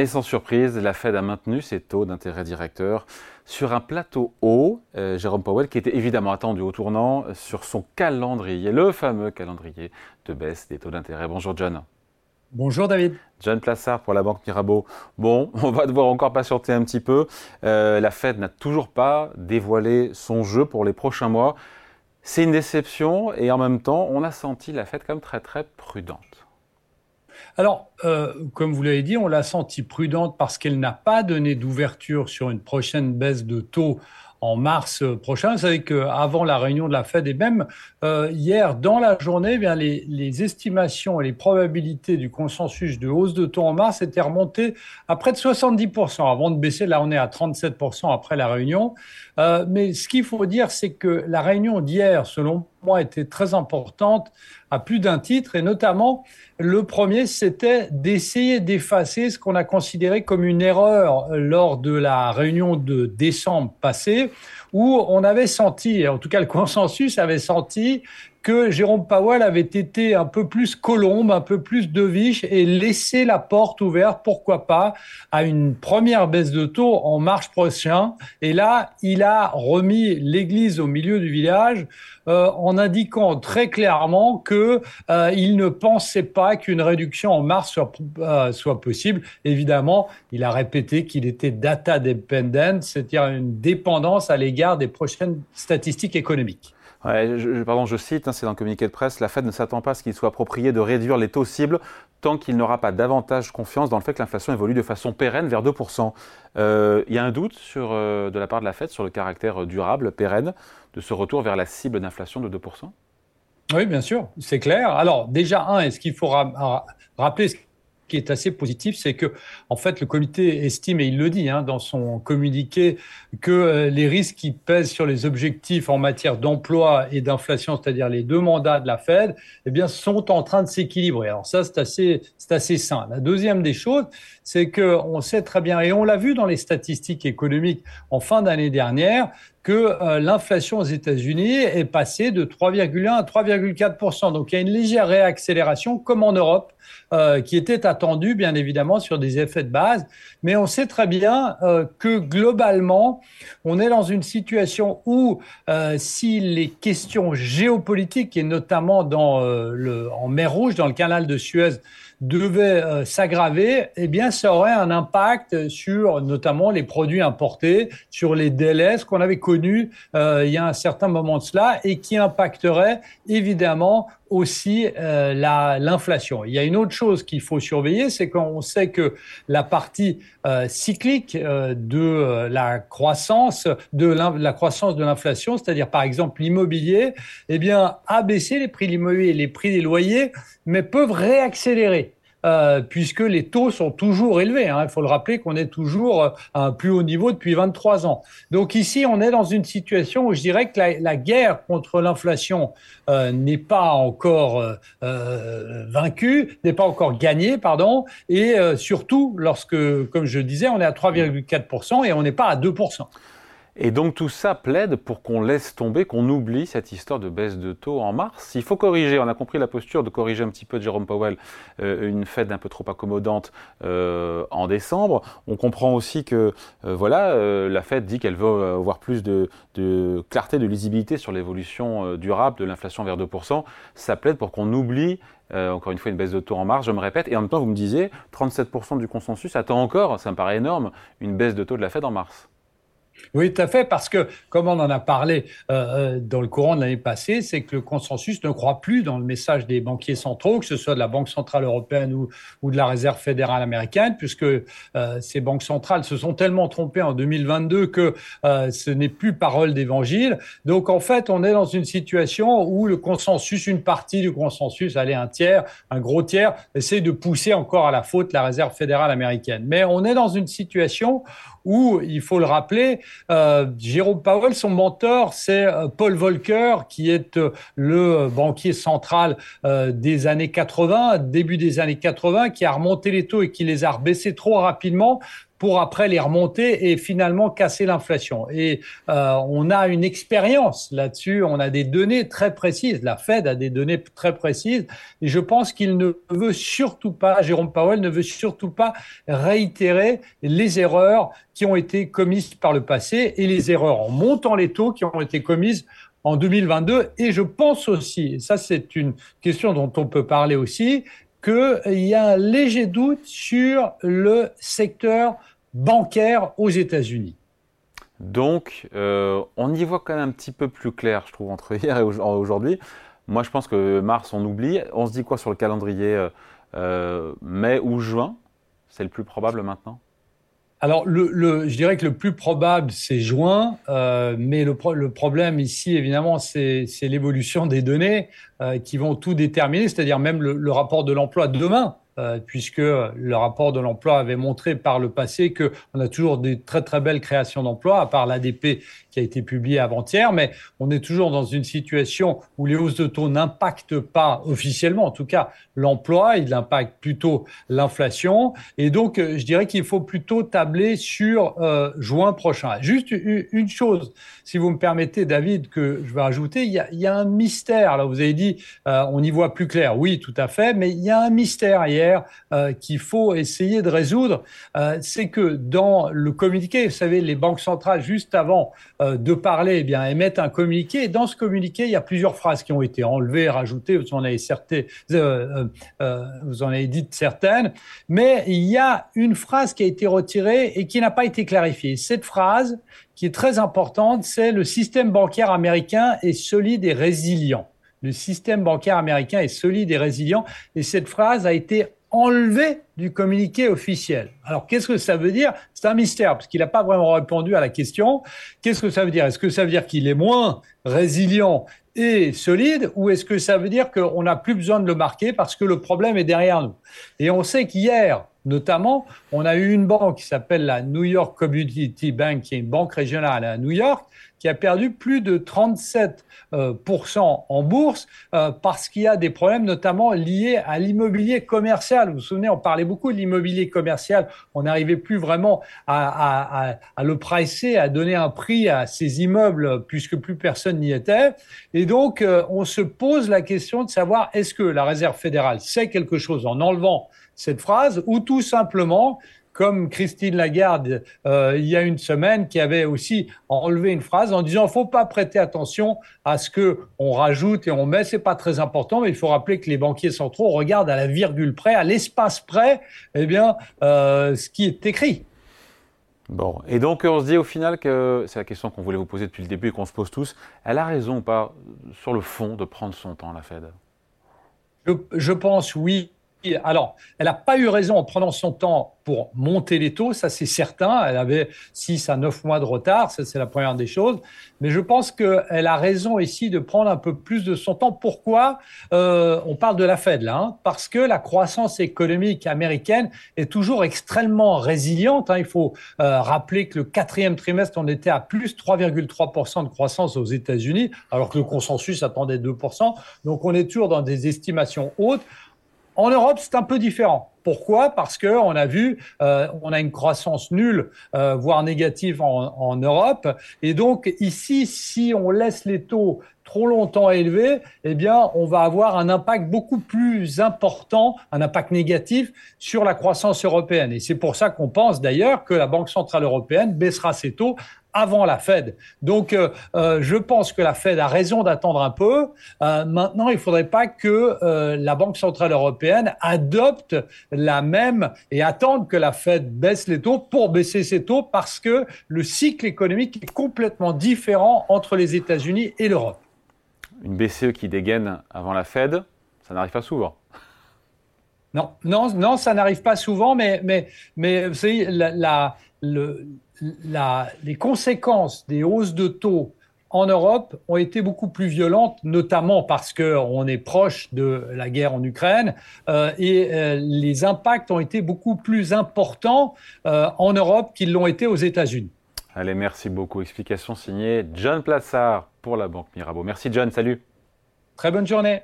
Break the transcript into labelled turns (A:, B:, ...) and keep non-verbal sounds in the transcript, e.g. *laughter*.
A: Et sans surprise, la Fed a maintenu ses taux d'intérêt directeur sur un plateau haut. Euh, Jérôme Powell, qui était évidemment attendu au tournant sur son calendrier, le fameux calendrier de baisse des taux d'intérêt. Bonjour John.
B: Bonjour David.
A: John Plassard pour la Banque Mirabeau. Bon, *laughs* on va devoir encore patienter un petit peu. Euh, la Fed n'a toujours pas dévoilé son jeu pour les prochains mois. C'est une déception et en même temps, on a senti la Fed comme très très prudente.
B: Alors, euh, comme vous l'avez dit, on l'a senti prudente parce qu'elle n'a pas donné d'ouverture sur une prochaine baisse de taux en mars prochain. Vous savez qu'avant la réunion de la Fed et même euh, hier dans la journée, eh bien les, estimations et les probabilités du consensus de hausse de taux en mars étaient remontées à près de 70%. Avant de baisser, là on est à 37% après la réunion. Euh, mais ce qu'il faut dire, c'est que la réunion d'hier, selon moi, était très importante à plus d'un titre, et notamment le premier, c'était d'essayer d'effacer ce qu'on a considéré comme une erreur lors de la réunion de décembre passé, où on avait senti, en tout cas le consensus avait senti, que Jérôme Powell avait été un peu plus colombe, un peu plus deviche et laissé la porte ouverte, pourquoi pas, à une première baisse de taux en mars prochain. Et là, il a remis l'église au milieu du village euh, en indiquant très clairement que euh, ne pensait pas qu'une réduction en mars soit, euh, soit possible. Évidemment, il a répété qu'il était data dependent, c'est-à-dire une dépendance à l'égard des prochaines statistiques économiques.
A: Ouais, je, pardon, je cite, hein, c'est dans le communiqué de presse, la Fed ne s'attend pas à ce qu'il soit approprié de réduire les taux cibles tant qu'il n'aura pas davantage confiance dans le fait que l'inflation évolue de façon pérenne vers 2%. Euh, il y a un doute euh, de la part de la Fed sur le caractère durable, pérenne, de ce retour vers la cible d'inflation de 2%
B: Oui, bien sûr, c'est clair. Alors déjà, un, est-ce qu'il faut rappeler qui est assez positif, c'est que en fait le comité estime et il le dit hein, dans son communiqué que euh, les risques qui pèsent sur les objectifs en matière d'emploi et d'inflation, c'est-à-dire les deux mandats de la Fed, eh bien sont en train de s'équilibrer. Alors ça c'est assez c'est assez sain. La deuxième des choses, c'est que on sait très bien et on l'a vu dans les statistiques économiques en fin d'année dernière que euh, l'inflation aux États-Unis est passée de 3,1 à 3,4% Donc il y a une légère réaccélération, comme en Europe, euh, qui était attendue, bien évidemment, sur des effets de base. Mais on sait très bien euh, que globalement, on est dans une situation où, si les questions géopolitiques, et notamment en mer Rouge, dans le canal de Suez, devait euh, s'aggraver, eh bien, ça aurait un impact sur notamment les produits importés, sur les délais, ce qu'on avait euh, il y a un certain moment de cela, et qui impacterait évidemment aussi euh, l'inflation. Il y a une autre chose qu'il faut surveiller, c'est qu'on sait que la partie euh, cyclique de la croissance de la croissance de l'inflation, c'est-à-dire par exemple l'immobilier, eh bien a baissé les prix de l'immobilier les prix des loyers, mais peuvent réaccélérer. Euh, puisque les taux sont toujours élevés. Hein. Il faut le rappeler qu'on est toujours euh, à un plus haut niveau depuis 23 ans. Donc ici, on est dans une situation où je dirais que la, guerre contre l'inflation euh, n'est pas encore euh, vaincue, n'est pas encore gagnée, pardon, et surtout lorsque, comme je disais, on est à 3,4% et on n'est pas à 2%.
A: Et donc tout ça plaide pour qu'on laisse tomber, qu'on oublie cette histoire de baisse de taux en mars. Il faut corriger, on a compris la posture de corriger un petit peu de Jérôme Powell, euh, une Fed un peu trop accommodante euh, en décembre. On comprend aussi que euh, voilà, la Fed dit qu'elle veut avoir plus de, de, clarté, de lisibilité sur l'évolution durable de l'inflation vers 2%. Ça plaide pour qu'on oublie encore une fois, une baisse de taux en mars, je me répète. Et en même temps, vous me disiez, 37% du consensus attend encore, ça me paraît énorme, une baisse de taux de la Fed en mars.
B: Oui, tout à fait, parce que, comme on en a parlé euh, euh, dans le courant de l'année passée, c'est que le consensus ne croit plus dans le message des banquiers centraux, que ce soit de la Banque centrale européenne ou, ou de la Réserve fédérale américaine, puisque euh, ces banques centrales se sont tellement trompées en 2022 que euh, ce n'est plus parole d'évangile. Donc, en fait, on est dans une situation où le consensus, une partie du consensus, allez, un tiers, un gros tiers, essaie de pousser encore à la faute la Réserve fédérale américaine. Mais on est dans une situation où, il faut le rappeler, euh, Jérôme Powell, son mentor, c'est euh, Paul Volcker, qui est euh, le banquier central des années 80, début des années 80, qui a remonté les taux et qui les a rebaissés trop rapidement pour après les remonter et finalement casser l'inflation. Et euh, on a une expérience là-dessus, on a des données très précises, la Fed a des données très précises, et je pense qu'il ne veut surtout pas, Jérôme Powell ne veut surtout pas réitérer les erreurs qui ont été commises par le passé et les erreurs en montant les taux qui ont été commises en 2022. Et je pense aussi, et ça c'est une question dont on peut parler aussi, qu'il y a un léger doute sur le secteur bancaire aux États-Unis.
A: Donc, euh, on y voit quand même un petit peu plus clair, je trouve, entre *laughs* hier et aujourd'hui. Moi, je pense que mars, on oublie. On se dit quoi sur le calendrier euh, euh, mai ou juin? C'est le plus probable maintenant?
B: Alors, le, je dirais que le plus probable, c'est juin, euh, mais le, le, problème ici, évidemment, c'est l'évolution des données euh, qui vont tout déterminer, c'est-à-dire même le, le, rapport de l'emploi demain. Euh, puisque le rapport de l'emploi avait montré par le passé qu'on a toujours des très très belles créations d'emplois, à part l'ADP qui a été publié avant-hier, mais on est toujours dans une situation où les hausses de taux n'impactent pas officiellement, en tout cas l'emploi, il impacte plutôt l'inflation, et donc euh, je dirais qu'il faut plutôt tabler sur euh, juin prochain. Juste une chose, si vous me permettez, David, que je vais rajouter, il y a, il y a un mystère. Là, vous avez dit, on y voit plus clair. Oui, tout à fait, mais il y a un mystère hier euh, qu'il faut essayer de résoudre, euh, c'est que dans le communiqué, vous savez, les banques centrales, juste avant euh, de parler, eh bien, émettent un communiqué. Dans ce communiqué, il y a plusieurs phrases qui ont été enlevées, rajoutées. Vous en avez certaines, vous en avez dites certaines, mais il y a une phrase qui a été retirée et qui n'a pas été clarifiée. Cette phrase, qui est très importante, c'est le système bancaire américain est solide et résilient. Le système bancaire américain est solide et résilient. Et cette phrase a été enlevé du communiqué officiel. Alors, qu'est-ce que ça veut dire? C'est un mystère, parce qu'il n'a pas vraiment répondu à la question. Qu'est-ce que ça veut dire? Est-ce que ça veut dire qu'il est moins résilient solide, ou est-ce que ça veut dire qu'on n'a plus besoin de le marquer parce que le problème est derrière nous? Et on sait qu'hier, notamment, on a eu une banque qui s'appelle la New York Community Bank, qui est une banque régionale à New York, qui a perdu plus de 37 euh, en bourse euh, parce qu'il y a des problèmes notamment liés à l'immobilier commercial. Vous vous souvenez, on parlait beaucoup de l'immobilier commercial. On n'arrivait plus vraiment à, le pricer, à donner un prix à ces immeubles puisque plus personne n'y était. Et donc, euh, on se pose la question de savoir est-ce que la Réserve fédérale sait quelque chose en enlevant cette phrase ou tout simplement comme Christine Lagarde euh, il y a une semaine qui avait aussi enlevé une phrase en disant faut pas prêter attention à ce que on rajoute et on met c'est pas très important mais il faut rappeler que les banquiers centraux regardent à la virgule près à l'espace près eh bien euh, ce qui est écrit
A: Bon, et donc on se dit au final que c'est la question qu'on voulait vous poser depuis le début et qu'on se pose tous. Elle a raison ou pas sur le fond de prendre son temps, la Fed?
B: Je, je pense oui alors, elle n'a pas eu raison en prenant son temps pour monter les taux, ça c'est certain. Elle avait 6 à 9 mois de retard, ça c'est la première des choses. Mais je pense qu'elle a raison ici de prendre un peu plus de son temps. Pourquoi? Euh, On parle de la Fed là, hein, parce que la croissance économique américaine est toujours extrêmement résiliente. Hein. Il faut euh, rappeler que le quatrième trimestre, on était à plus 3,3% de croissance aux États-Unis, alors que le consensus attendait 2%. Donc on est toujours dans des estimations hautes. En Europe, c'est un peu différent. Pourquoi? Parce que on a vu, euh, on a une croissance nulle, euh, voire négative en, en, Europe, et donc ici, si on laisse les taux trop longtemps élevés, eh bien, on va avoir un impact beaucoup plus important, un impact négatif sur la croissance européenne. Et c'est pour ça qu'on pense d'ailleurs que la Banque centrale européenne baissera ses taux avant la Fed. Donc, euh, euh, je pense que la Fed a raison d'attendre un peu. Euh, maintenant, il ne faudrait pas que la Banque centrale européenne adopte la même et attende que la Fed baisse les taux pour baisser ses taux parce que le cycle économique est complètement différent entre les États-Unis et l'Europe.
A: Une BCE qui dégaine avant la Fed, ça n'arrive pas souvent.
B: Non, non, non, ça n'arrive pas souvent, mais, mais, mais vous savez, la, la le, les conséquences des hausses de taux en Europe ont été beaucoup plus violentes, notamment parce qu'on est proche de la guerre en Ukraine, euh, et euh, les impacts ont été beaucoup plus importants euh, en Europe qu'ils l'ont été aux États-Unis.
A: Allez, merci beaucoup. Explication signée John Plassard pour la Banque Mirabeau. Merci John, salut.
B: Très bonne journée.